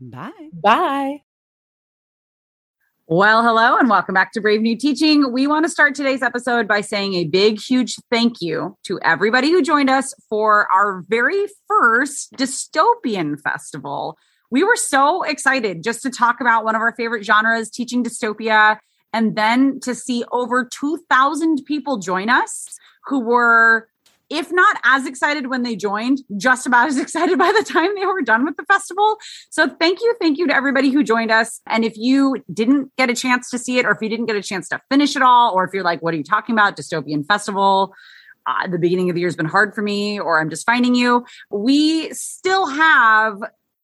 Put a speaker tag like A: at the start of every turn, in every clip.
A: Bye.
B: Bye.
A: Well, hello and welcome back to Brave New Teaching. We want to start today's episode by saying a big, huge thank you to everybody who joined us for our very first dystopian festival. We were so excited just to talk about one of our favorite genres, teaching dystopia, and then to see over 2,000 people join us who were if not as excited when they joined, just about as excited by the time they were done with the festival. So thank you. Thank you to everybody who joined us. And if you didn't get a chance to see it, or if you didn't get a chance to finish it all, or if you're like, what are you talking about? Dystopian Festival. Uh, the beginning of the year has been hard for me, or I'm just finding you. We still have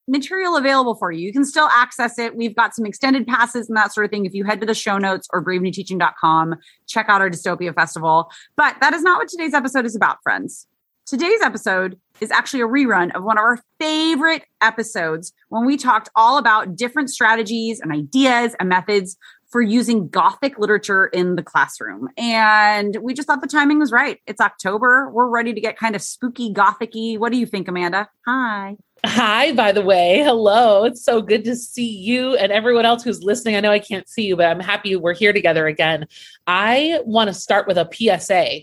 A: material available for you. You can still access it. We've got some extended passes and that sort of thing. If you head to the show notes or bravenewteaching.com, check out our Dystopia Festival. But that is not what today's episode is about, friends. Today's episode is actually a rerun of one of our favorite episodes when we talked all about different strategies and ideas and methods for using Gothic literature in the classroom. And we just thought the timing was right. It's October. We're ready to get kind of spooky, Gothicy. What do you think, Amanda? Hi.
B: Hi, by the way. Hello. It's so good to see you and everyone else who's listening. I know I can't see you, but I'm happy we're here together again. I want to start with a PSA.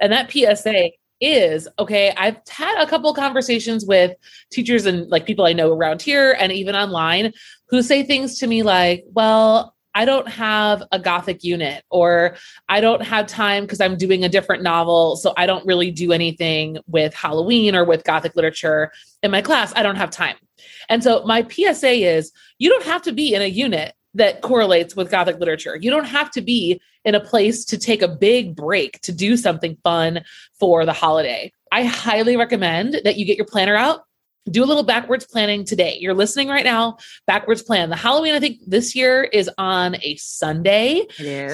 B: And that PSA is okay, I've had a couple conversations with teachers and like people I know around here and even online who say things to me like, well, I don't have a Gothic unit, or I don't have time because I'm doing a different novel. So I don't really do anything with Halloween or with Gothic literature in my class. I don't have time. And so my PSA is you don't have to be in a unit that correlates with Gothic literature. You don't have to be in a place to take a big break to do something fun for the holiday. I highly recommend that you get your planner out do a little backwards planning today. You're listening right now, backwards plan. The Halloween, I think this year is on a Sunday.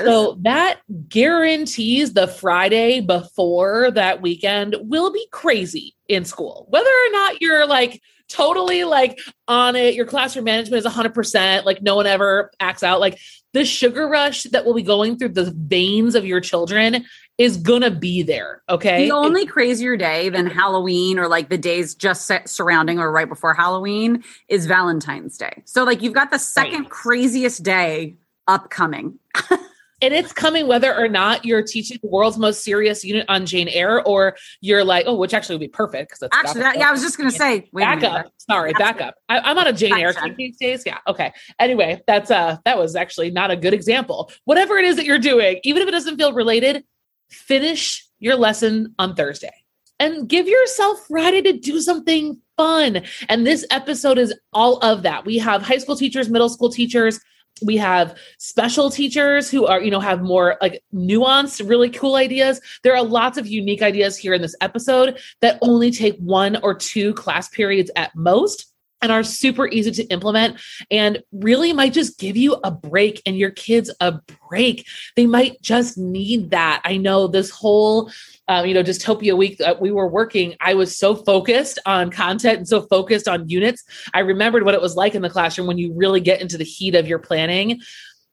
B: So that guarantees the Friday before that weekend will be crazy in school. Whether or not you're like totally like on it, your classroom management is 100%, like no one ever acts out. Like the sugar rush that will be going through the veins of your children is gonna be there. Okay.
A: The only crazier day than Halloween or like the days just surrounding or right before Halloween is Valentine's Day. So like you've got the second right. craziest day upcoming.
B: and it's coming whether or not you're teaching the world's most serious unit on Jane Eyre or you're like, oh, which actually would be perfect because that's
A: actually, that, yeah, I was just to say,
B: back up. Sorry, back up. I, am on a Jane Eyre kick these days. Yeah, okay. Anyway, that's uh, that was actually not a good example. Whatever it is that you're doing, even if it doesn't feel related, finish your lesson on Thursday and give yourself Friday to do something fun. And this episode is all of that. We have high school teachers, middle school teachers, we have special teachers who are you know have more like nuanced really cool ideas there are lots of unique ideas here in this episode that only take one or two class periods at most and are super easy to implement and really might just give you a break and your kids a break. They might just need that. I know this whole um, you know, dystopia week that we were working, I was so focused on content and so focused on units. I remembered what it was like in the classroom when you really get into the heat of your planning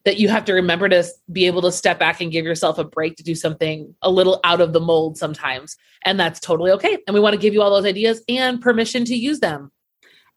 B: that you have to remember to be able to step back and give yourself a break to do something a little out of the mold sometimes. And that's totally okay. And we want to give you all those ideas and permission to use them.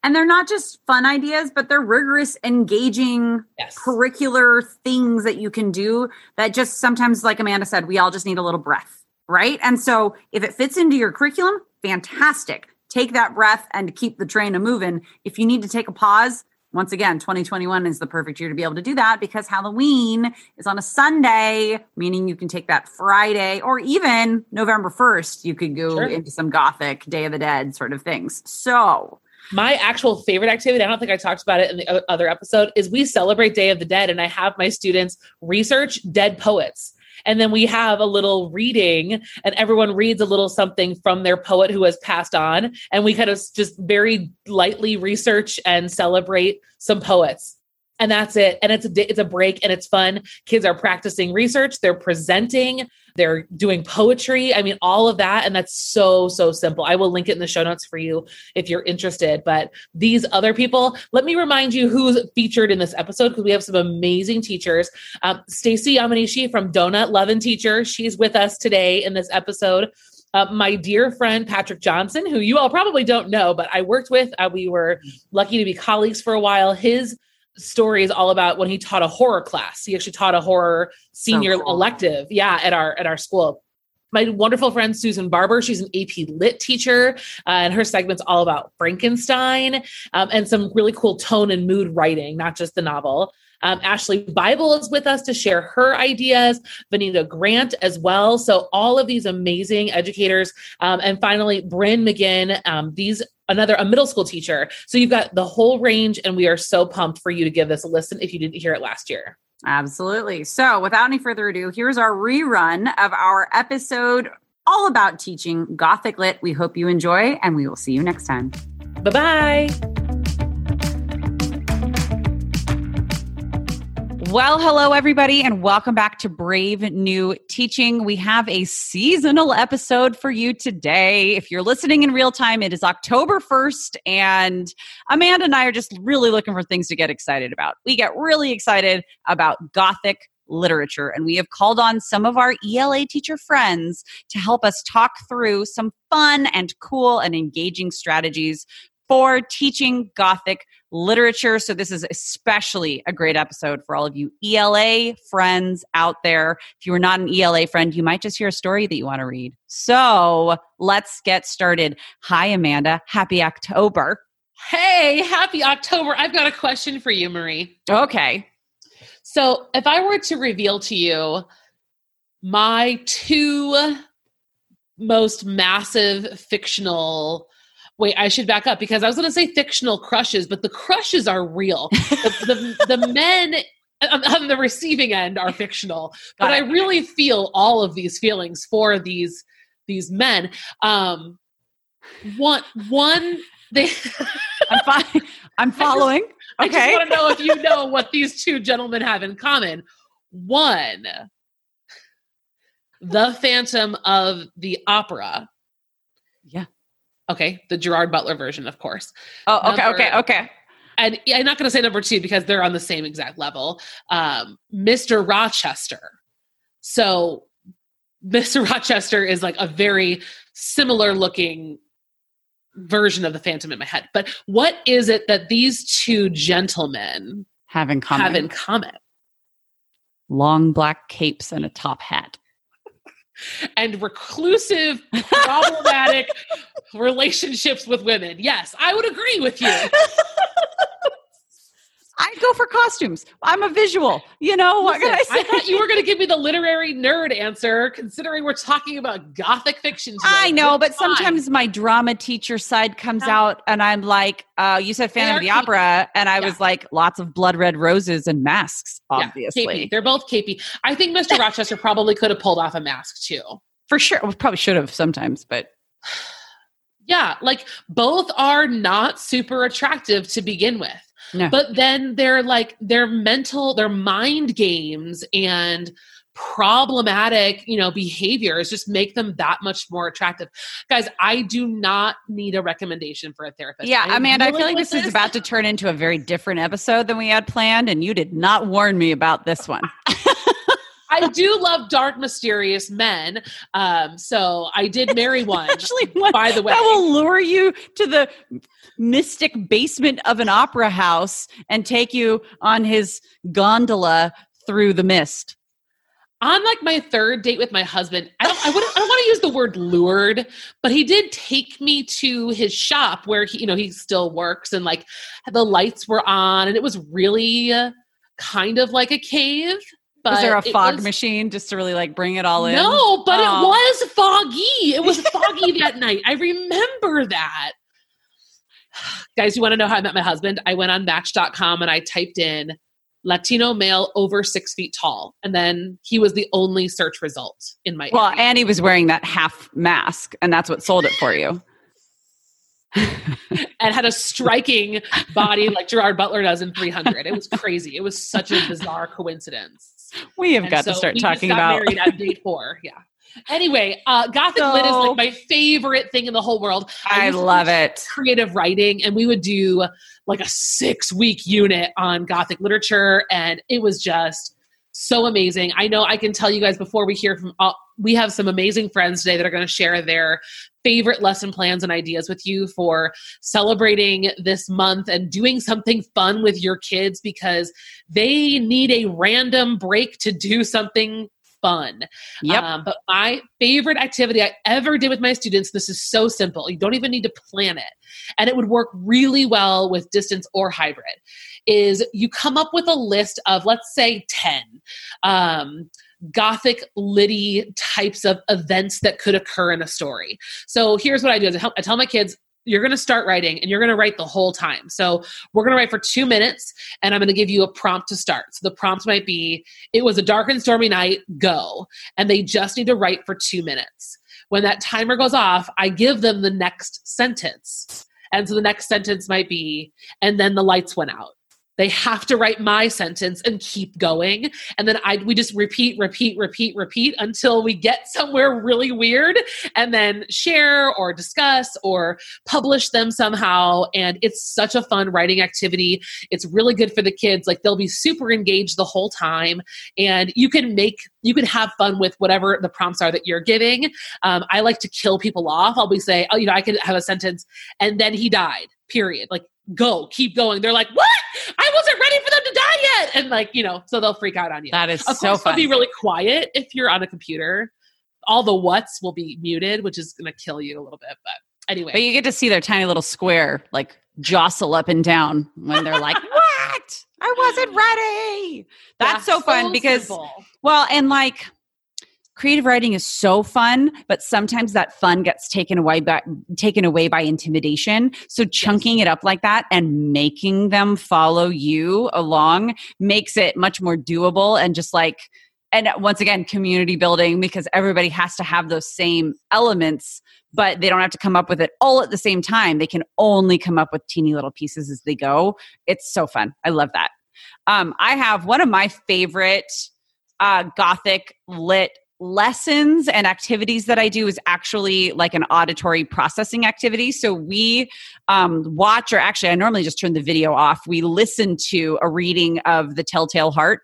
A: And they're not just fun ideas, but they're rigorous, engaging yes. curricular things that you can do that just sometimes, like Amanda said, we all just need a little breath right? And so if it fits into your curriculum, fantastic. Take that breath and keep the train a moving. If you need to take a pause, once again, 2021 is the perfect year to be able to do that because Halloween is on a Sunday, meaning you can take that Friday or even November 1st, you could go sure. into some gothic Day of the Dead sort of things. So,
B: my actual favorite activity, I don't think I talked about it in the other episode, is we celebrate Day of the Dead and I have my students research dead poets and then we have a little reading, and everyone reads a little something from their poet who has passed on. And we kind of just very lightly research and celebrate some poets and that's it. And it's a it's a break and it's fun. Kids are practicing research. They're presenting. They're doing poetry. I mean all of that. And that's so so simple. I will link it in the show notes for you if you're interested. But these other people let me remind you who's featured in this episode because we have some amazing teachers. Um, stacy yamanishi from donut love and teacher. She's with us today in this episode. Uh, my dear friend Patrick Johnson, who you all probably don't know, but I worked with. Uh, we were lucky to be colleagues for a while. His story is all about when he taught a horror class. He actually taught a horror senior cool. elective, yeah, at our at our school. My wonderful friend Susan Barber, she's an AP Lit teacher, uh, and her segment's all about Frankenstein um, and some really cool tone and mood writing, not just the novel. Um, Ashley Bible is with us to share her ideas, Vanita Grant as well. So, all of these amazing educators. Um, and finally, Bryn McGinn. Um, these another a middle school teacher. So you've got the whole range, and we are so pumped for you to give this a listen if you didn't hear it last year.
A: Absolutely. So without any further ado, here's our rerun of our episode all about teaching Gothic Lit. We hope you enjoy, and we will see you next time.
B: Bye bye.
A: Well, hello, everybody, and welcome back to Brave New Teaching. We have a seasonal episode for you today. If you're listening in real time, it is October 1st, and Amanda and I are just really looking for things to get excited about. We get really excited about Gothic literature, and we have called on some of our ELA teacher friends to help us talk through some fun and cool and engaging strategies for teaching Gothic literature. So, this is especially a great episode for all of you ELA friends out there. If you are not an ELA friend, you might just hear a story that you want to read. So, let's get started. Hi, Amanda. Happy October.
B: Hey, happy October. I've got a question for you, Marie.
A: Okay.
B: So, if I were to reveal to you my two most massive fictional wait, I should back up because I was going to say fictional crushes, but the crushes are real. the, the, the men on the receiving end are fictional, but I really feel all of these feelings for these these men. Um, one one they.
A: I'm fine. I'm following.
B: I just, okay. I just want to know if you know what these two gentlemen have in common. One, the Phantom of the Opera. Okay, the Gerard Butler version, of course.
A: Oh, okay, number, okay, okay.
B: And I'm not going to say number two because they're on the same exact level. Um, Mr. Rochester. So, Mr. Rochester is like a very similar looking version of the Phantom in my head. But what is it that these two gentlemen
A: have in common?
B: Have in common?
A: long black capes and a top hat.
B: And reclusive, problematic relationships with women. Yes, I would agree with you.
A: I'd go for costumes. I'm a visual. You know what
B: Listen,
A: can I say?
B: I thought you were going to give me the literary nerd answer, considering we're talking about gothic fiction. Today.
A: I know, but sometimes my drama teacher side comes out, and I'm like, uh, "You said Phantom of the. Opera," and I
B: Yeah.
A: was like, "Lots of blood red roses and masks,
B: Yeah,
A: obviously,
B: capey. They're both capey. I think Mr. Rochester probably could have pulled off a mask too.
A: for sure." We probably should have sometimes, but
B: Yeah, like both are not super attractive to begin with.
A: No.
B: But then they're like their mental, their mind games and problematic, you know, behaviors just make them that much more attractive. Guys, I do not need a recommendation for a therapist.
A: yeah,
B: I
A: Amanda, I feel like
B: with
A: this is about to turn into a very different episode than we had planned, and you did not warn me about this one.
B: I do love dark, mysterious men. Um, so I did marry one.
A: Actually,
B: by the way.
A: that will lure you to the mystic basement of an opera house and take you on his gondola through the mist.
B: on like my third date with my husband, I don't I wouldn't I don't want to use the word lured, but he did take me to his shop where he, you know, he still works and like the lights were on and it was really kind of like a cave. But
A: Was there a fog
B: was-
A: machine just to really like bring it all in?
B: No, but
A: Oh.
B: it was foggy. It was foggy that night. I remember that. Guys, you want to know how I met my husband? I went on match.com and I typed in Latino male over six feet tall. And then he was the only search result in my
A: Well,
B: area.
A: and he was wearing that half mask, and that's what sold it for you.
B: and had a striking body like Gerard Butler does in 300. It was crazy. It was such a bizarre coincidence.
A: We have
B: And
A: got to
B: so
A: start
B: we just
A: talking
B: got
A: about.
B: married at date four. Yeah. Anyway, uh, Gothic Lit is like my favorite thing in the whole world.
A: I
B: to
A: love it.
B: Creative writing, and we would do like a six week unit on Gothic literature, and it was just so amazing. I know I can tell you guys before we hear from. Uh, we have some amazing friends today that are going to share their favorite lesson plans and ideas with you for celebrating this month and doing something fun with your kids because they need a random break to do something fun.
A: Yep.
B: Um, but my favorite activity I ever did with my students, this is so simple. You don't even need to plan it. And it would work really well with distance or hybrid, is you come up with a list of, let's say, 10 um, gothic litty types of events that could occur in a story. So here's what I do is I I tell my kids, you're going to start writing and you're going to write the whole time. So we're going to write for two minutes and I'm going to give you a prompt to start. So the prompt might be, it was a dark and stormy night, go. And they just need to write for two minutes. When that timer goes off, I give them the next sentence. And so the next sentence might be, and then the lights went out. They have to write my sentence and keep going. And then I we just repeat, repeat, repeat, repeat until we get somewhere really weird and then share or discuss or publish them somehow. And it's such a fun writing activity. It's really good for the kids. Like they'll be super engaged the whole time. And you can make you can have fun with whatever the prompts are that you're giving. Um, I like to kill people off. I'll be say, oh, you know, I could have a sentence, and then he died. Period. Like go, keep going. They're like, what? I wasn't ready for them to die yet. And like, you know, so they'll freak out on you.
A: That is
B: Of
A: so
B: course,
A: fun.
B: be really quiet if you're on a computer. All the whats will be muted, which is going to kill you a little bit. But anyway,
A: But you get to see their tiny little square like jostle up and down when they're like, "What? I wasn't ready." That's
B: Yeah,
A: so fun because
B: simple.
A: well, and like creative writing is so fun, but sometimes that fun gets taken away by taken away by intimidation. So chunking it up like that and making them follow you along makes it much more doable and just like and once again community building because everybody has to have those same elements but they don't have to come up with it all at the same time. They can only come up with teeny little pieces as they go. It's so fun. I love that. Um, i have one of my favorite uh, gothic lit lessons and activities that I do is actually like an auditory processing activity. So we um, watch, or actually, I normally just turn the video off. We listen to a reading of The Telltale Heart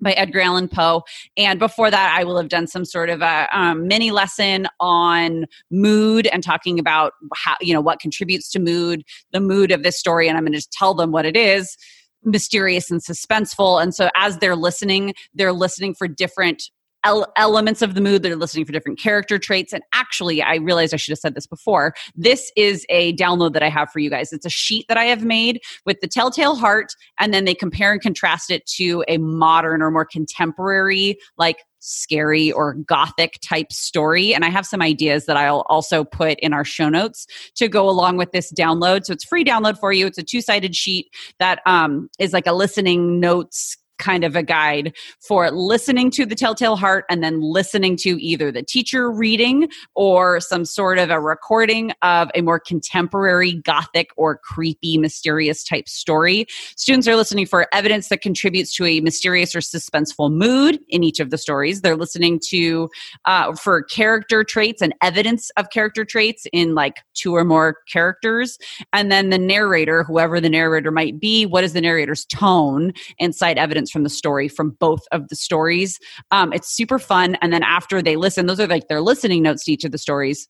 A: by Edgar Allan Poe. And before that, I will have done some sort of a um, mini lesson on mood and talking about how, you know, what contributes to mood, the mood of this story. And I'm going to tell them what it is mysterious and suspenseful. And so as they're listening, they're listening for different elements of the mood. They're listening for different character traits. And actually, I realized I should have said this before. This is a download that I have for you guys. It's a sheet that I have made with the Telltale Heart, and then they compare and contrast it to a modern or more contemporary, like scary or gothic type story. And I have some ideas that I'll also put in our show notes to go along with this download. So it's free download for you. It's a two sided sheet that um, is like a listening notes kind of a guide for listening to the Telltale Heart and then listening to either the teacher reading or some sort of a recording of a more contemporary, gothic, or creepy, mysterious type story. Students are listening for evidence that contributes to a mysterious or suspenseful mood in each of the stories. They're listening to uh, for character traits and evidence of character traits in like two or more characters. And then the narrator, whoever the narrator might be, what is the narrator's tone and cite evidence from the story from both of the stories. Um, it's super fun. And then after they listen, those are like their listening notes to each of the stories.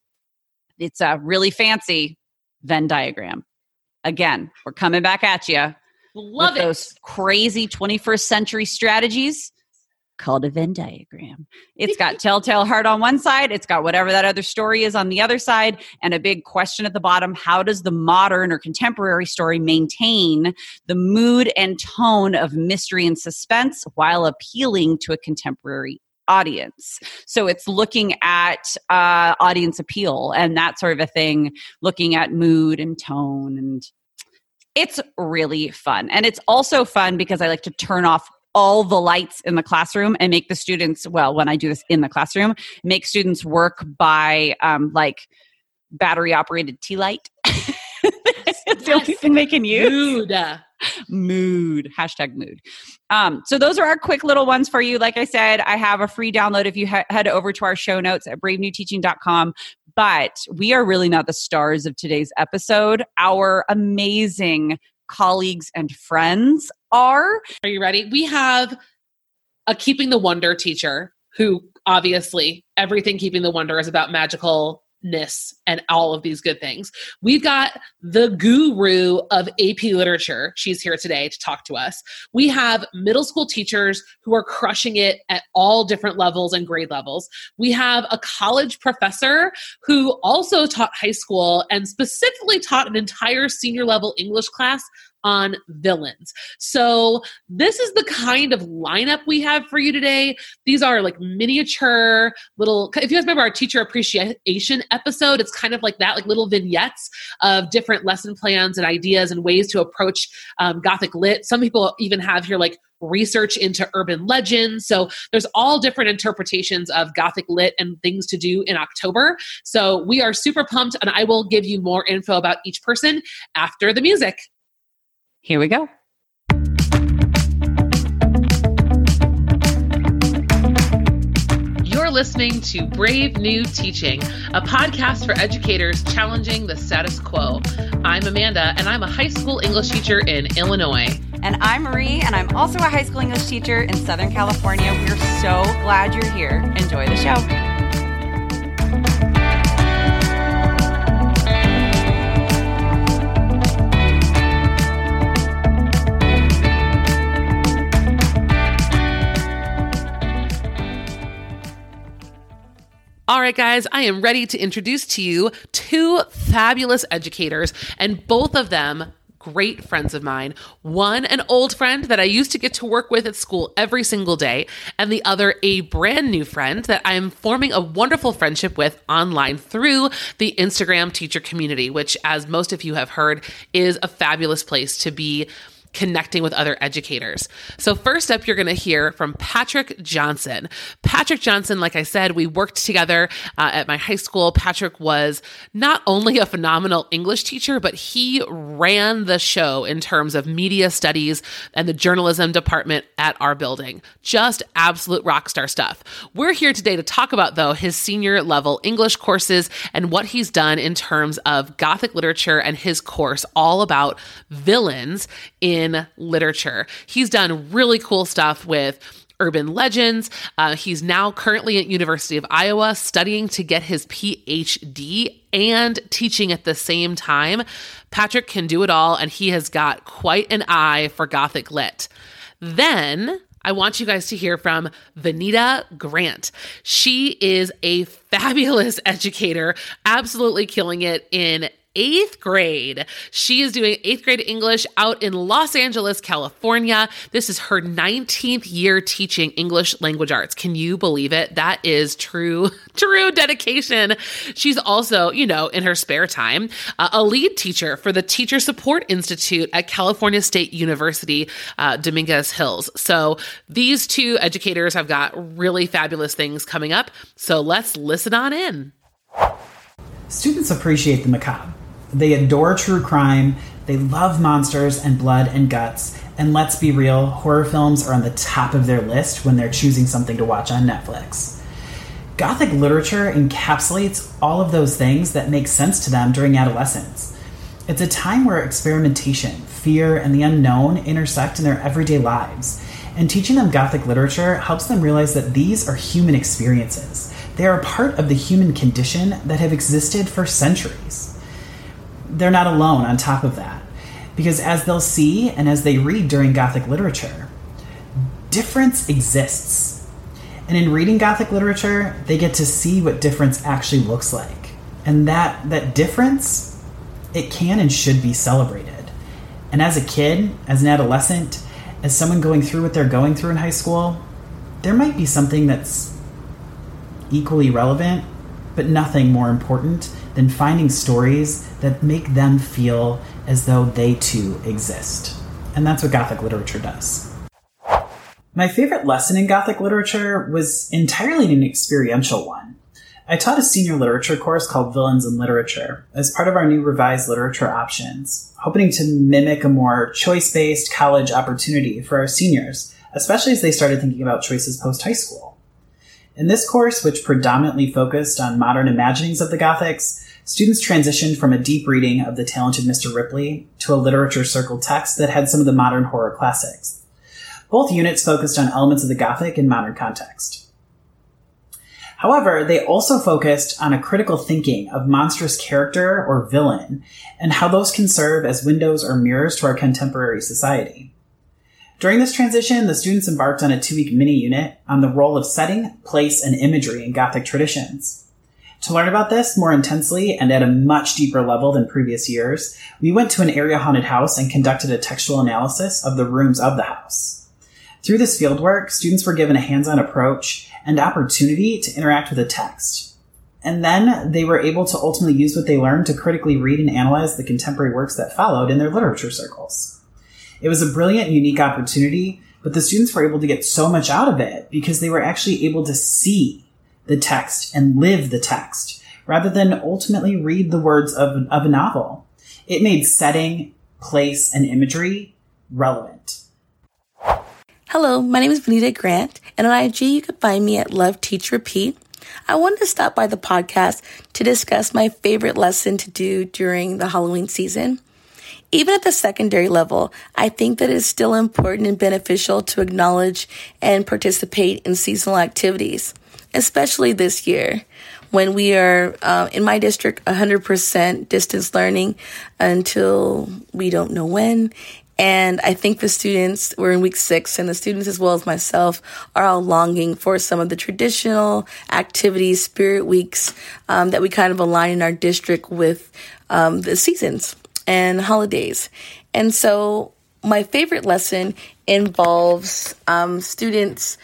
A: It's a really fancy Venn diagram. Again, we're coming back at you.
B: Love
A: it. Those crazy 21st century strategies called a Venn diagram. It's got Telltale Heart on one side, it's got whatever that other story is on the other side, and a big question at the bottom how does the modern or contemporary story maintain the mood and tone of mystery and suspense while appealing to a contemporary audience. So it's looking at uh, audience appeal and that sort of a thing, looking at mood and tone and it's really fun. And it's also fun because I like to turn off all the lights in the classroom and make the students well when i do this in the classroom make students work by um, like battery operated tea light. It's yes. the only thing they can use.
B: Mood.
A: Mood. Hashtag mood. Um, so those are our quick little ones for you. Like i said i have a free download if you ha- head over to our show notes at bravenewteaching.com but we are really not the stars of today's episode. Our amazing colleagues and friends are.
B: Are you ready? We have a Keeping the Wonder teacher who obviously everything Keeping the Wonder is about magical ness and all of these good things. We've got the guru of AP literature. She's here today to talk to us. We have middle school teachers who are crushing it at all different levels and grade levels. We have a college professor who also taught high school and specifically taught an entire senior level English class on villains. So, this is the kind of lineup we have for you today. These are like miniature little, if you guys remember our teacher appreciation episode, it's kind of like that, like little vignettes of different lesson plans and ideas and ways to approach um, Gothic Lit. Some people even have here like research into urban legends. So there's all different interpretations of Gothic Lit and things to do in October. So we are super pumped, and I will give you more info about each person after the music.
A: Here we go.
B: You're listening to Brave New Teaching, a podcast for educators challenging the status quo. I'm Amanda, and I'm a high school English teacher in Illinois.
C: And I'm Marie, and I'm also a high school English teacher in Southern California. We're so glad you're here. Enjoy the show.
B: All right, guys, I am ready to introduce to you two fabulous educators, and both of them great friends of mine. One, an old friend that I used to get to work with at school every single day, and the other, a brand new friend that I am forming a wonderful friendship with online through the Instagram teacher community, which, as most of you have heard, is a fabulous place to be connecting with other educators. So, first up, you're going to hear from Patrick Johnson. Patrick Johnson, like I said, we worked together uh, at my high school. Patrick was not only a phenomenal English teacher, but he ran the show in terms of media studies and the journalism department at our building. Just absolute rock star stuff. We're here today to talk about, though, his senior level English courses and what he's done in terms of Gothic literature and his course all about villains in literature. He's done really cool stuff with urban legends. Uh, he's now currently at University of Iowa studying to get his PhD and teaching at the same time. Patrick can do it all, and he has got quite an eye for Gothic lit. Then I want you guys to hear from Vanita Grant. She is a fabulous educator, absolutely killing it in eighth grade. She is doing eighth grade English out in Los Angeles, California. This is her 19th year teaching English language arts. Can you believe it? That is true, true dedication. She's also, you know, in her spare time, uh, a lead teacher for the Teacher Support Institute at California State University, uh, Dominguez Hills. So these two educators have got really fabulous things coming up. So let's listen on in.
D: Students appreciate the macabre they adore true crime, they love monsters and blood and guts, and let's be real, horror films are on the top of their list when they're choosing something to watch on Netflix. Gothic literature encapsulates all of those things that make sense to them during adolescence. It's a time where experimentation, fear, and the unknown intersect in their everyday lives. And teaching them Gothic literature helps them realize that these are human experiences. They are a part of the human condition that have existed for centuries they're not alone on top of that. Because as they'll see and as they read during Gothic literature, difference exists. And in reading Gothic literature, they get to see what difference actually looks like. And that that difference, it can and should be celebrated. And as a kid, as an adolescent, as someone going through what they're going through in high school, there might be something that's equally relevant, but nothing more important than finding stories that make them feel as though they too exist. And that's what Gothic literature does. My favorite lesson in Gothic literature was entirely an experiential one. I taught a senior literature course called Villains in Literature as part of our new revised literature options, hoping to mimic a more choice based college opportunity for our seniors, especially as they started thinking about choices post high school. In this course, which predominantly focused on modern imaginings of the Gothics, students transitioned from a deep reading of The Talented Mr. Ripley to a literature circle text that had some of the modern horror classics. Both units focused on elements of the Gothic in modern context. However, they also focused on a critical thinking of monstrous character or villain and how those can serve as windows or mirrors to our contemporary society. During this transition, the students embarked on a two week mini unit on the role of setting, place, and imagery in Gothic traditions. To learn about this more intensely and at a much deeper level than previous years, we went to an area haunted house and conducted a textual analysis of the rooms of the house. Through this fieldwork, students were given a hands-on approach and opportunity to interact with the text. And then they were able to ultimately use what they learned to critically read and analyze the contemporary works that followed in their literature circles. It was a brilliant, unique opportunity, but the students were able to get so much out of it because they were actually able to see the text and live the text rather than ultimately read the words of, of a novel. It made setting, place, and imagery relevant.
E: Hello, my name is Vanita Grant, and on IG you can find me at Love Teach Repeat. I wanted to stop by the podcast to discuss my favorite lesson to do during the Halloween season. Even at the secondary level, I think that it's still important and beneficial to acknowledge and participate in seasonal activities, especially this year when we are uh, in my district 100% distance learning until we don't know when. And I think the students, we're in week six, and the students, as well as myself, are all longing for some of the traditional activities, spirit weeks um, that we kind of align in our district with um, the seasons and holidays. And so my favorite lesson involves um, students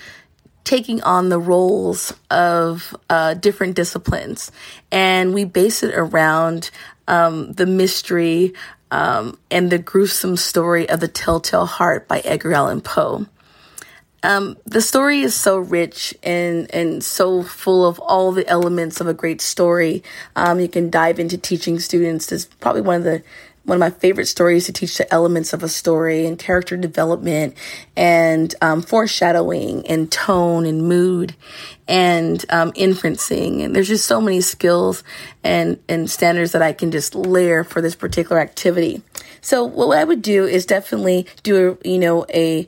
E: taking on the roles of uh, different disciplines. And we base it around um, the mystery um, and the gruesome story of the Telltale Heart by Edgar Allan Poe. Um, the story is so rich and, and so full of all the elements of a great story. Um, you can dive into teaching students. It's probably one of the one of my favorite stories to teach the elements of a story and character development and um, foreshadowing and tone and mood and um, inferencing. And there's just so many skills and, and standards that I can just layer for this particular activity. So what I would do is definitely do a, you know, a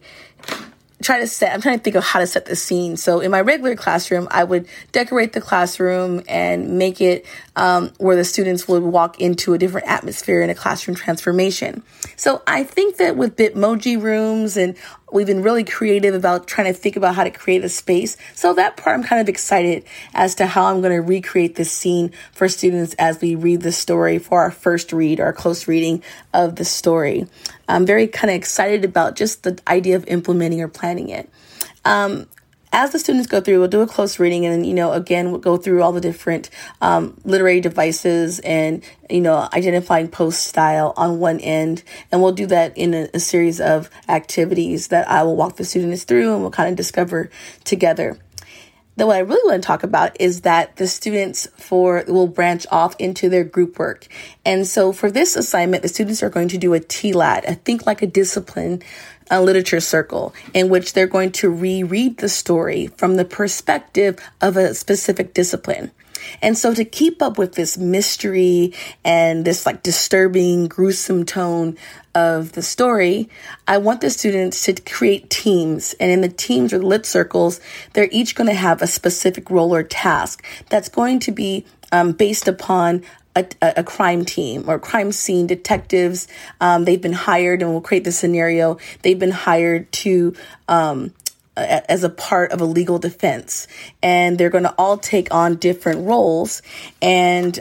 E: try to set i'm trying to think of how to set the scene. So in my regular classroom i would decorate the classroom and make it um, where the students would walk into a different atmosphere in a classroom transformation. So i think that with bitmoji rooms and we've been really creative about trying to think about how to create a space. So that part i'm kind of excited as to how i'm going to recreate this scene for students as we read the story for our first read or close reading of the story. I'm very kind of excited about just the idea of implementing or planning it. Um, as the students go through, we'll do a close reading and, you know, again, we'll go through all the different um, literary devices and, you know, identifying Poe's style on one end. And we'll do that in a, a series of activities that I will walk the students through and we'll kind of discover together. Then what I really want to talk about is that the students for will branch off into their group work. And so for this assignment, the students are going to do a TLAD, a think like a discipline a literature circle in which they're going to reread the story from the perspective of a specific discipline. And so to keep up with this mystery and this like disturbing, gruesome tone of the story, I want the students to create teams. And in the teams or lit circles, they're each going to have a specific role or task that's going to be um, based upon a, a, crime team or crime scene detectives. Um, they've been hired, and we'll create the scenario. They've been hired to um, as a part of a legal defense. And they're going to all take on different roles. And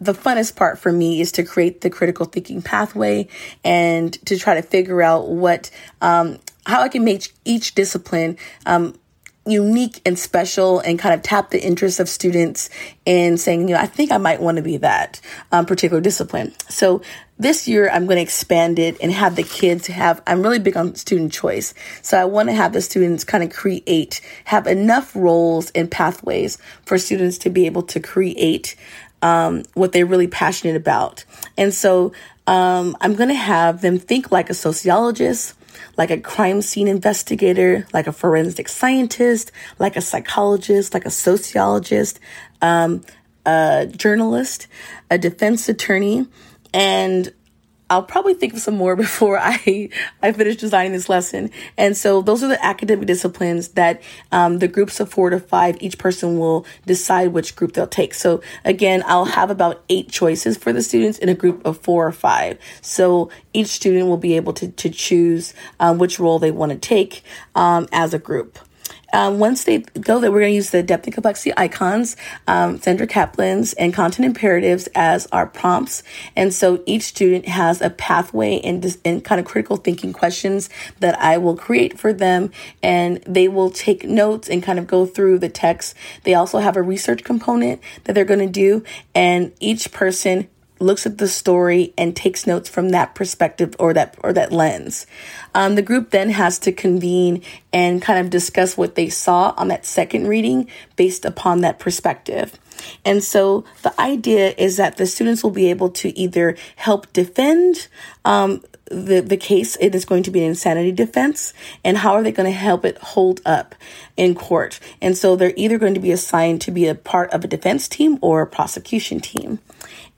E: the funnest part for me is to create the critical thinking pathway and to try to figure out what, um, how I can make each discipline, um, unique and special and kind of tap the interest of students in saying, you know, I think I might want to be that um, particular discipline. So this year I'm going to expand it and have the kids have, I'm really big on student choice. So I want to have the students kind of create, have enough roles and pathways for students to be able to create um, what they're really passionate about. And so um, I'm going to have them think like a sociologist, like a crime scene investigator, like a forensic scientist, like a psychologist, like a sociologist, um, a journalist, a defense attorney, and I'll probably think of some more before I I finish designing this lesson. And so those are the academic disciplines that um, the groups of four to five, each person will decide which group they'll take. So again, I'll have about eight choices for the students in a group of four or five. So each student will be able to to choose um, which role they want to take um, as a group. Um, once they go there, we're going to use the depth and complexity icons, um, Sandra Kaplan's, and content imperatives as our prompts. And so each student has a pathway and, and kind of critical thinking questions that I will create for them. And they will take notes and kind of go through the text. They also have a research component that they're going to do. And each person looks at the story and takes notes from that perspective or that or that lens. Um, the group then has to convene and kind of discuss what they saw on that second reading based upon that perspective. And so the idea is that the students will be able to either help defend um, the, the case. It is going to be an insanity defense. And how are they going to help it hold up in court? And so they're either going to be assigned to be a part of a defense team or a prosecution team.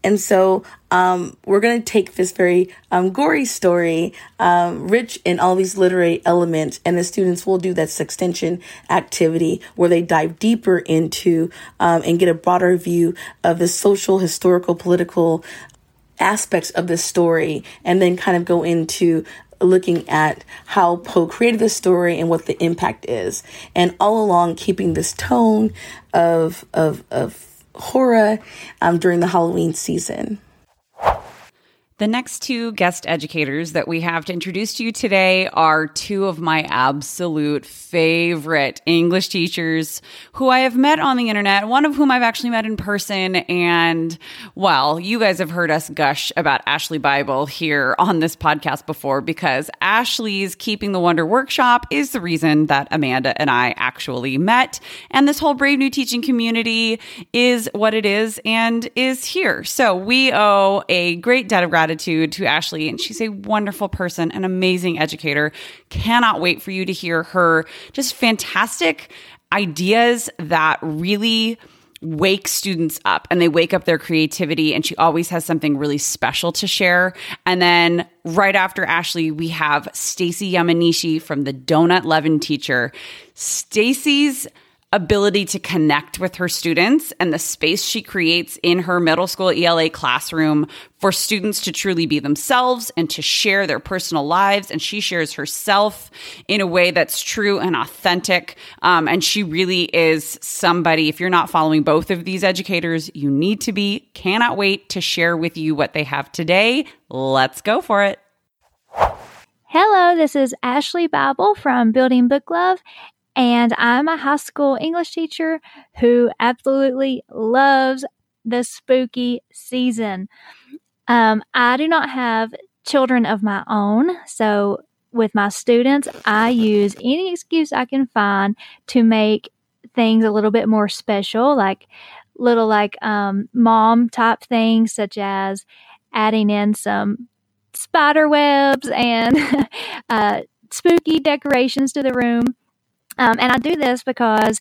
E: And so um, we're going to take this very um, gory story, um, rich in all these literary elements, and the students will do that extension activity where they dive deeper into um, and get a broader view of the social, historical, political aspects of the story, and then kind of go into looking at how Poe created the story and what the impact is, and all along keeping this tone of of of horror um, during the Halloween season.
C: The next two guest educators that we have to introduce to you today are two of my absolute favorite English teachers who I have met on the internet, one of whom I've actually met in person. And well, you guys have heard us gush about Ashley Bible here on this podcast before because Ashley's Keeping the Wonder workshop is the reason that Amanda and I actually met. And this whole Brave New Teaching community is what it is and is here. So we owe a great debt of gratitude gratitude to Ashley. And she's a wonderful person, an amazing educator. Cannot wait for you to hear her just fantastic ideas that really wake students up and they wake up their creativity and she always has something really special to share and then right after ashley we have stacy yamanishi from the donut Levin teacher stacy's ability to connect with her students and the space she creates in her middle school ELA classroom for students to truly be themselves and to share their personal lives. And she shares herself in a way that's true and authentic. Um, and she really is somebody, if you're not following both of these educators, you need to be. Cannot wait to share with you what they have today. Let's go for it.
F: Hello, this is Ashley Bible from Building Book Love, and I'm a high school English teacher who absolutely loves the spooky season. Um, I do not have children of my own. So, with my students, I use any excuse I can find to make things a little bit more special, like little like um, mom type things, such as adding in some spider webs and uh, spooky decorations to the room. Um, and I do this because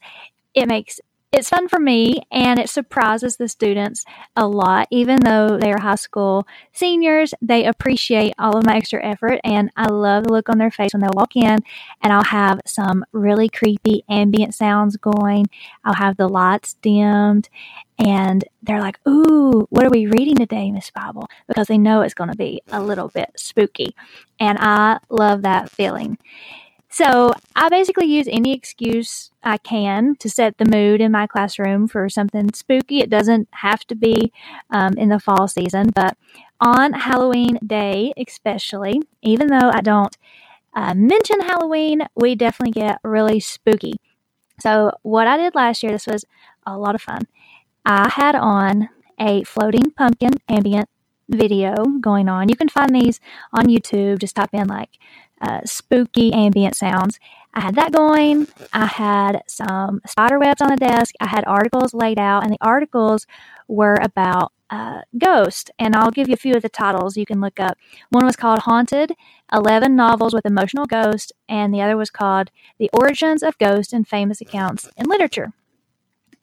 F: it makes it's fun for me and it surprises the students a lot. Even though they are high school seniors, they appreciate all of my extra effort and I love the look on their face when they walk in and I'll have some really creepy ambient sounds going. I'll have the lights dimmed and they're like, Ooh, what are we reading today, Miss Bible? Because they know it's going to be a little bit spooky. And I love that feeling. So I basically use any excuse I can to set the mood in my classroom for something spooky. It doesn't have to be um, in the fall season, but on Halloween day, especially, even though I don't uh, mention Halloween, we definitely get really spooky. So, what I did last year, this was a lot of fun. I had on a floating pumpkin ambient video going on. You can find these on YouTube. Just type in like uh, spooky ambient sounds. I had that going. I had some spider webs on the desk. I had articles laid out, and the articles were about uh, Ghost. And I'll give you a few of the titles you can look up. One was called Haunted 11 Novels with Emotional Ghosts, and the other was called The Origins of Ghosts and Famous Accounts in Literature.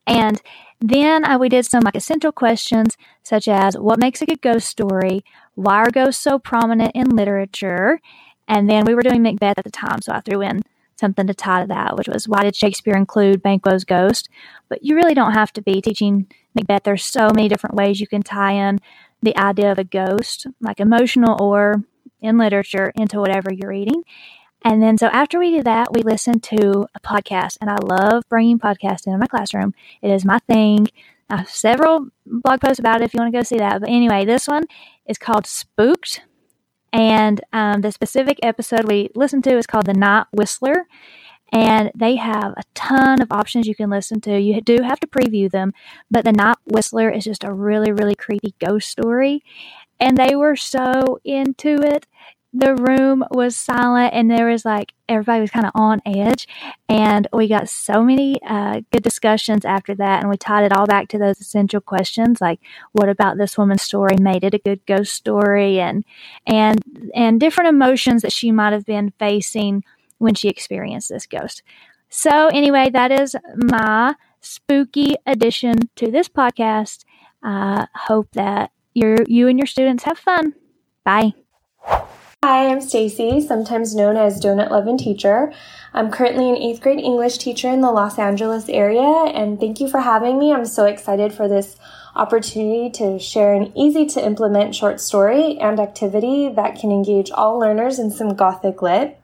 F: And then uh, we did some like essential questions such as what makes a good ghost story? Why are ghosts so prominent in literature? And then we were doing Macbeth at the time, so I threw in something to tie to that, which was why did Shakespeare include Banquo's ghost? But you really don't have to be teaching Macbeth. There's so many different ways you can tie in the idea of a ghost, like emotional or in literature, into whatever you're reading. And then, so after we did that, we listened to a podcast, and I love bringing podcasts into my classroom. It is my thing. I have several blog posts about it if you want to go see that. But anyway, this one is called Spooked and um, the specific episode we listened to is called The Night Whistler. And they have a ton of options you can listen to. You do have to preview them, but The Night Whistler is just a really, really creepy ghost story. And they were so into it the room was silent and there was like everybody was kind of on edge and we got so many uh, good discussions after that and we tied it all back to those essential questions like what about this woman's story? Made it a good ghost story? And and and different emotions that she might have been facing when she experienced this ghost. So anyway that is my spooky addition to this podcast. I hope that your you and your students have fun. Bye
G: Hi, I'm Stacy, sometimes known as Donut Leaven Teacher. I'm currently an 8th grade English teacher in the Los Angeles area, and thank you for having me. I'm so excited for this opportunity to share an easy to implement short story and activity that can engage all learners in some Gothic lit.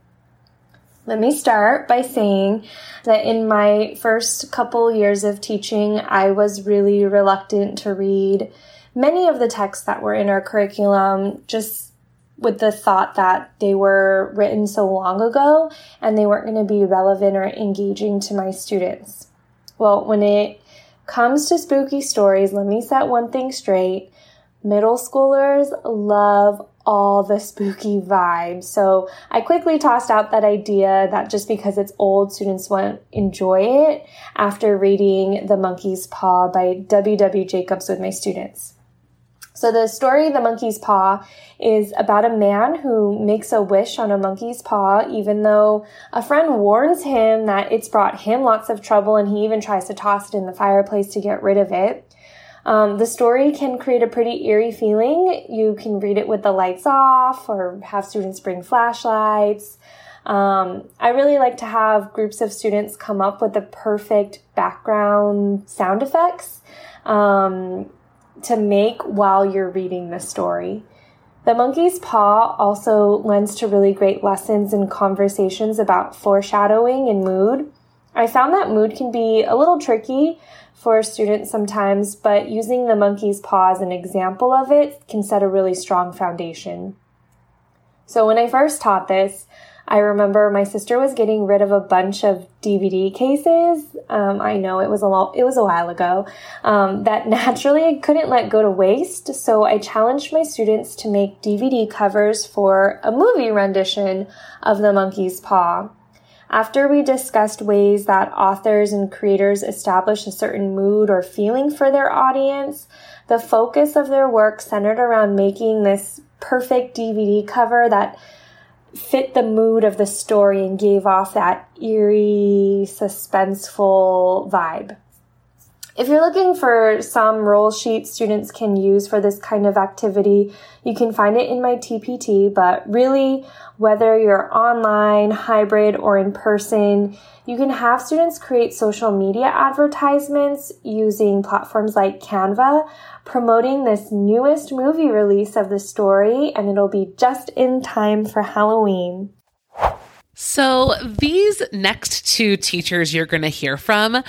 G: Let me start by saying that in my first couple years of teaching, I was really reluctant to read many of the texts that were in our curriculum just with the thought that they were written so long ago and they weren't going to be relevant or engaging to my students. Well, when it comes to spooky stories, let me set one thing straight. Middle schoolers love all the spooky vibes. So I quickly tossed out that idea that just because it's old, students won't enjoy it after reading The Monkey's Paw by W.W. Jacobs with my students. So the story, The Monkey's Paw, is about a man who makes a wish on a monkey's paw, even though a friend warns him that it's brought him lots of trouble and he even tries to toss it in the fireplace to get rid of it. Um, the story can create a pretty eerie feeling. You can read it with the lights off or have students bring flashlights. Um, I really like to have groups of students come up with the perfect background sound effects um, to make while you're reading the story. The monkey's paw also lends to really great lessons and conversations about foreshadowing and mood. I found that mood can be a little tricky for students sometimes, but using the monkey's paw as an example of it can set a really strong foundation. So when I first taught this, I remember my sister was getting rid of a bunch of DVD cases. Um, I know it was a lo- it was a while ago um, that naturally I couldn't let go to waste. So I challenged my students to make DVD covers for a movie rendition of The Monkey's Paw. After we discussed ways that authors and creators establish a certain mood or feeling for their audience, the focus of their work centered around making this perfect DVD cover that fit the mood of the story and gave off that eerie, suspenseful vibe. If you're looking for some role sheets students can use for this kind of activity, you can find it in my TPT, but really, whether you're online, hybrid, or in person, you can have students create social media advertisements using platforms like Canva, promoting this newest movie release of the story, and it'll be just in time for Halloween.
B: So, these next two teachers you're going to hear from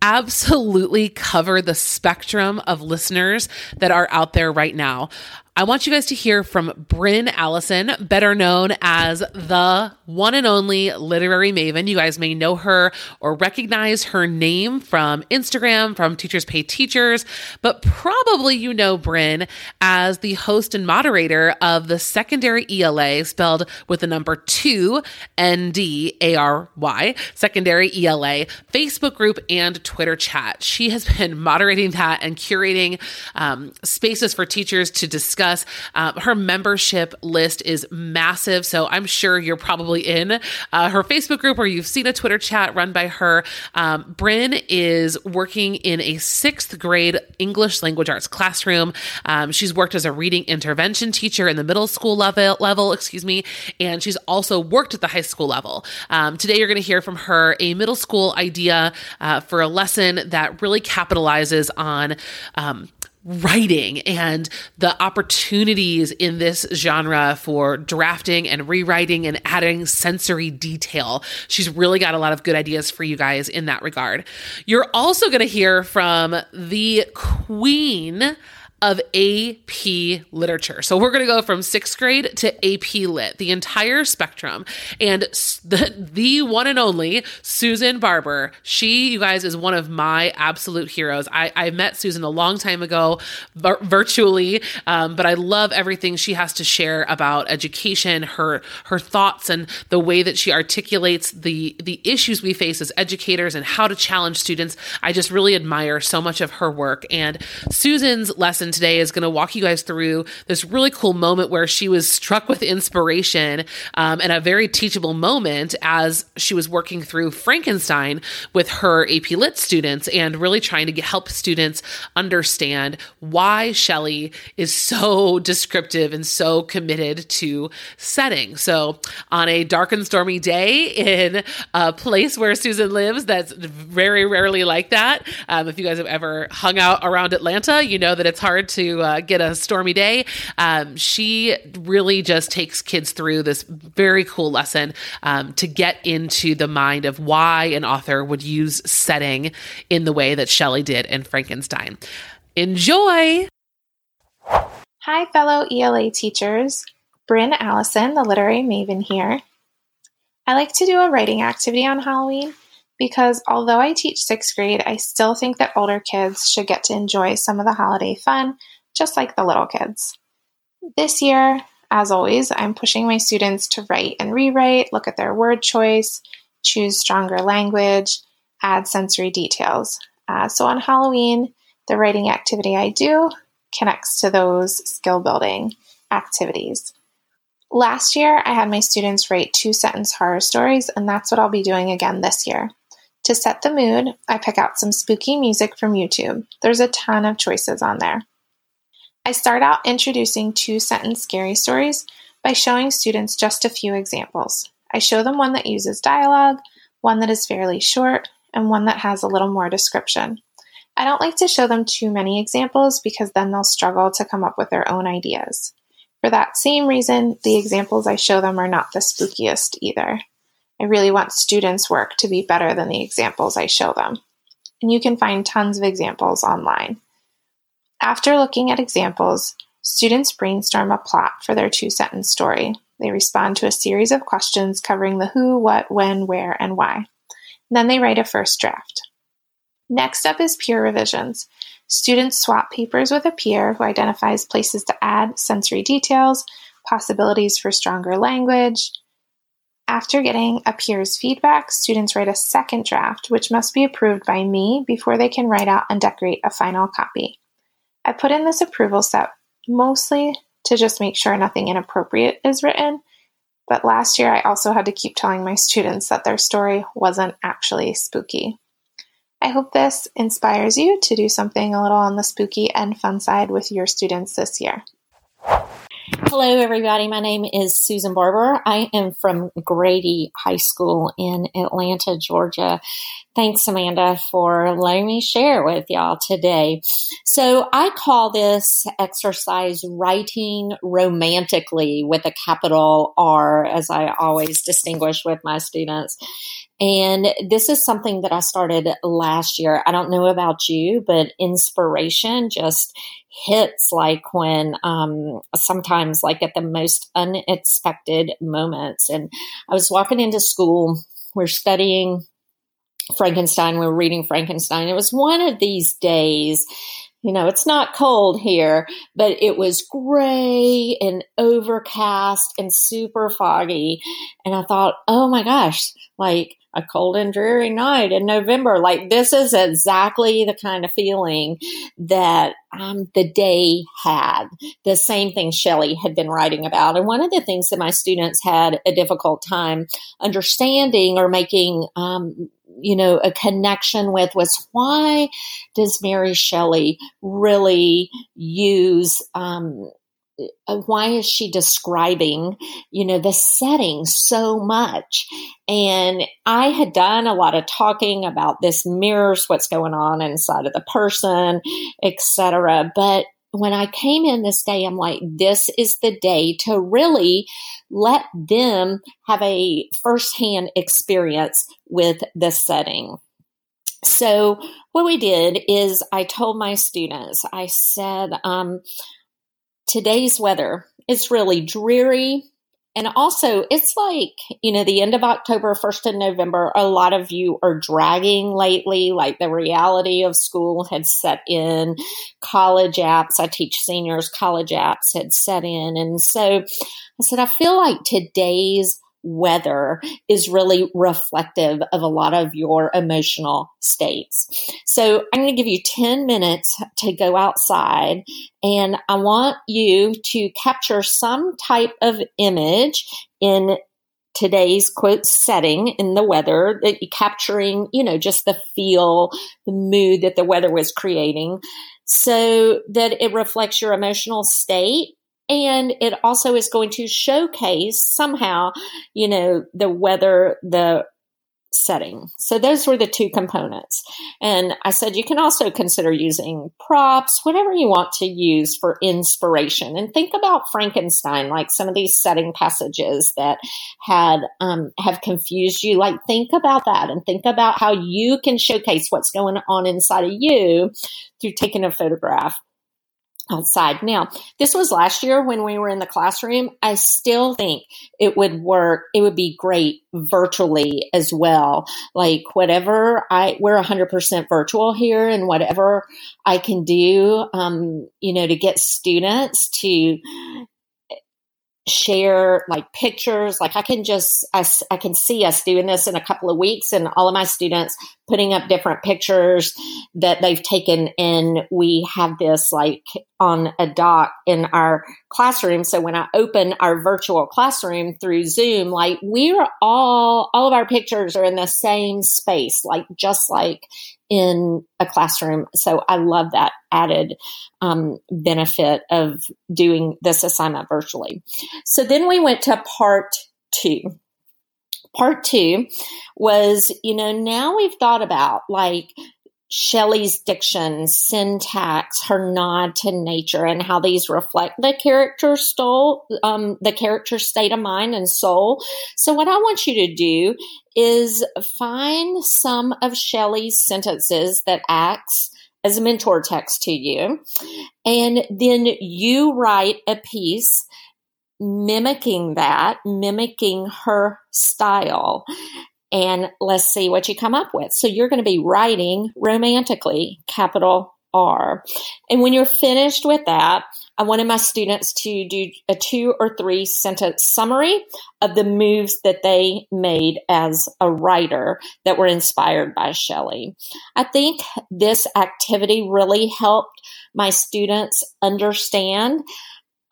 B: absolutely cover the spectrum of listeners that are out there right now. I want you guys to hear from Bryn Allison, better known as the one and only literary maven. You guys may know her or recognize her name from Instagram, from Teachers Pay Teachers, but probably you know Bryn as the host and moderator of the secondary ELA, spelled with the number two N D A R Y, secondary ELA, Facebook group and Twitter chat. She has been moderating that and curating um, spaces for teachers to discuss us. Uh, her membership list is massive, so I'm sure you're probably in uh, her Facebook group or you've seen a Twitter chat run by her. Um, Bryn is working in a sixth grade English language arts classroom. Um, she's worked as a reading intervention teacher in the middle school level, level, excuse me, and she's also worked at the high school level. Um, today, you're going to hear from her a middle school idea uh, for a lesson that really capitalizes on um, writing and the opportunities in this genre for drafting and rewriting and adding sensory detail. She's really got a lot of good ideas for you guys in that regard. You're also going to hear from the queen of AP literature. So we're going to go from sixth grade to AP lit, the entire spectrum. And the, the one and only Susan Barber, she, you guys, is one of my absolute heroes. I, I met Susan a long time ago vir- virtually, um, but I love everything she has to share about education, her, her thoughts and the way that she articulates the, the issues we face as educators and how to challenge students. I just really admire so much of her work. And Susan's lesson today is going to walk you guys through this really cool moment where she was struck with inspiration um, and a very teachable moment as she was working through Frankenstein with her AP Lit students and really trying to get, help students understand why Shelley is so descriptive and so committed to setting. So, on a dark and stormy day in a place where Susan lives, that's very rarely like that. Um, if you guys have ever hung out around Atlanta, you know that it's hard to uh, get a stormy day. Um, she really just takes kids through this very cool lesson um, to get into the mind of why an author would use setting in the way that Shelley did in Frankenstein. Enjoy!
H: Hi, fellow ELA teachers. Bryn Allison, the literary maven here. I like to do a writing activity on Halloween because although I teach sixth grade, I still think that older kids should get to enjoy some of the holiday fun, just like the little kids. This year, as always, I'm pushing my students to write and rewrite, look at their word choice, choose stronger language, add sensory details. Uh, so on Halloween, the writing activity I do connects to those skill building activities. Last year, I had my students write two sentence horror stories, and that's what I'll be doing again this year. To set the mood, I pick out some spooky music from YouTube. There's a ton of choices on there. I start out introducing two sentence scary stories by showing students just a few examples. I show them one that uses dialogue, one that is fairly short, and one that has a little more description. I don't like to show them too many examples because then they'll struggle to come up with their own ideas. For that same reason, the examples I show them are not the spookiest either. I really want students' work to be better than the examples I show them. And you can find tons of examples online. After looking at examples, students brainstorm a plot for their two sentence story. They respond to a series of questions covering the who, what, when, where, and why. And then they write a first draft. Next up is peer revisions. Students swap papers with a peer who identifies places to add sensory details, possibilities for stronger language, after getting a peer's feedback, students write a second draft, which must be approved by me before they can write out and decorate a final copy. I put in this approval step mostly to just make sure nothing inappropriate is written, but last year I also had to keep telling my students that their story wasn't actually spooky. I hope this inspires you to do something a little on the spooky and fun side with your students this year.
I: Hello, everybody. My name is Susan Barber. I am from Grady High School in Atlanta, Georgia. Thanks, Amanda, for letting me share with y'all today. So, I call this exercise writing romantically with a capital R, as I always distinguish with my students. And this is something that I started last year. I don't know about you, but inspiration just hits like when um, sometimes like at the most unexpected moments. And I was walking into school, we're studying Frankenstein, we we're reading Frankenstein. It was one of these days you know, it's not cold here, but it was gray and overcast and super foggy. And I thought, oh my gosh, like a cold and dreary night in November. Like this is exactly the kind of feeling that um, the day had. The same thing Shelley had been writing about. And one of the things that my students had a difficult time understanding or making um, you know, a connection with was why does Mary Shelley really use, um, uh, why is she describing, you know, the setting so much? And I had done a lot of talking about this mirrors what's going on inside of the person, etc. But when I came in this day, I'm like, this is the day to really let them have a firsthand experience with the setting. So, what we did is I told my students, I said, um, today's weather is really dreary and also, it's like, you know, the end of October, 1st of November, a lot of you are dragging lately, like the reality of school had set in. College apps, I teach seniors, college apps had set in. And so I said, I feel like today's weather is really reflective of a lot of your emotional states. So I'm going to give you 10 minutes to go outside and I want you to capture some type of image in today's quote setting in the weather that you capturing, you know, just the feel, the mood that the weather was creating so that it reflects your emotional state and it also is going to showcase somehow, you know, the weather, the setting. So those were the two components. And I said you can also consider using props, whatever you want to use for inspiration. And think about Frankenstein, like some of these setting passages that had um, have confused you. Like think about that and think about how you can showcase what's going on inside of you through taking a photograph outside. Now, this was last year when we were in the classroom. I still think it would work. It would be great virtually as well. Like whatever I, we're 100% virtual here and whatever I can do, um, you know, to get students to share like pictures like i can just I, I, can see us doing this in a couple of weeks and all of my students putting up different pictures that they've taken and we have this like on a dock in our classroom. So when I open our virtual classroom through Zoom, like we're all, all of our pictures are in the same space, like just like in a classroom. So I love that added um, benefit of doing this assignment virtually. So then we went to part two. Part two was, you know, now we've thought about like Shelley's diction, syntax, her nod to nature, and how these reflect the character stole, um, the character state of mind and soul. So, what I want you to do is find some of Shelley's sentences that acts as a mentor text to you, and then you write a piece mimicking that, mimicking her style and let's see what you come up with. So you're going to be writing romantically, capital R. And when you're finished with that, I wanted my students to do a two or three sentence summary of the moves that they made as a writer that were inspired by Shelley. I think this activity really helped my students understand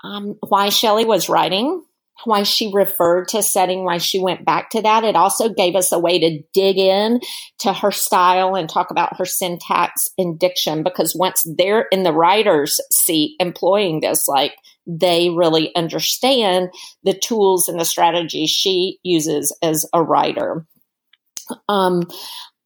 I: um, why Shelley was writing why she referred to setting, why she went back to that. It also gave us a way to dig in to her style and talk about her syntax and diction because once they're in the writer's seat employing this, like they really understand the tools and the strategies she uses as a writer. Um,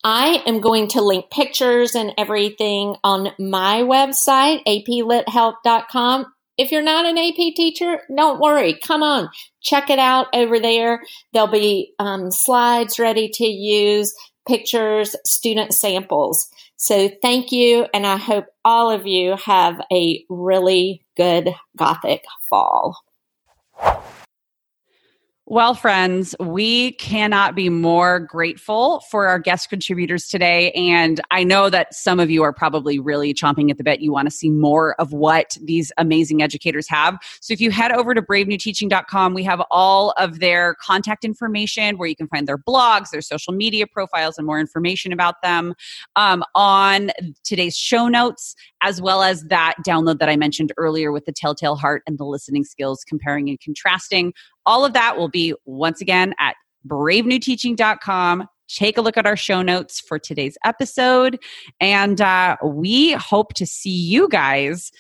I: I am going to link pictures and everything on my website, aplithelp.com if you're not an AP teacher, don't worry. Come on, check it out over there. There'll be um, slides ready to use, pictures, student samples. So thank you. And I hope all of you have a really good Gothic fall.
A: Well, friends, we cannot be more grateful for our guest contributors today. And I know that some of you are probably really chomping at the bit. You want to see more of what these amazing educators have. So if you head over to bravenewteaching.com, we have all of their contact information where you can find their blogs, their social media profiles, and more information about them um, on today's show notes, as well as that download that I mentioned earlier with the Telltale Heart and the listening skills, comparing and contrasting all of that will be once again at bravenewteaching.com. Take a look at our show notes for today's episode. And uh, we hope to see you guys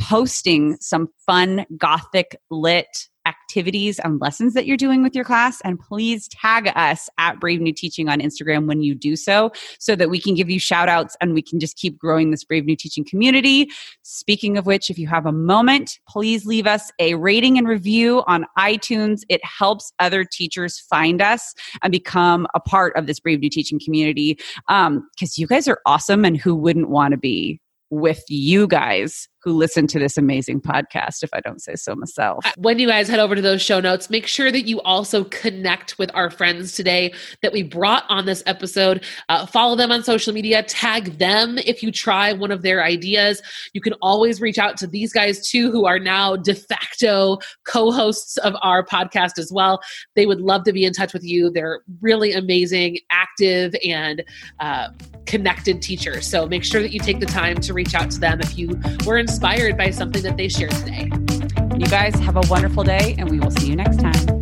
A: posting some fun Gothic lit activities and lessons that you're doing with your class. And please tag us at Brave New Teaching on Instagram when you do so, so that we can give you shout outs and we can just keep growing this Brave New Teaching community. Speaking of which, if you have a moment, please leave us a rating and review on iTunes. It helps other teachers find us and become a part of this Brave New Teaching community because um, you guys are awesome and who wouldn't want to be with you guys who listen to this amazing podcast, if I don't say so myself.
B: When you guys head over to those show notes, make sure that you also connect with our friends today that we brought on this episode. Uh, follow them on social media, tag them if you try one of their ideas. You can always reach out to these guys too, who are now de facto co hosts of our podcast as well. They would love to be in touch with you. They're really amazing, active, and uh, connected teachers. So make sure that you take the time to reach out to them if you were in inspired by something that they shared today.
A: You guys have a wonderful day, and we will see you next time.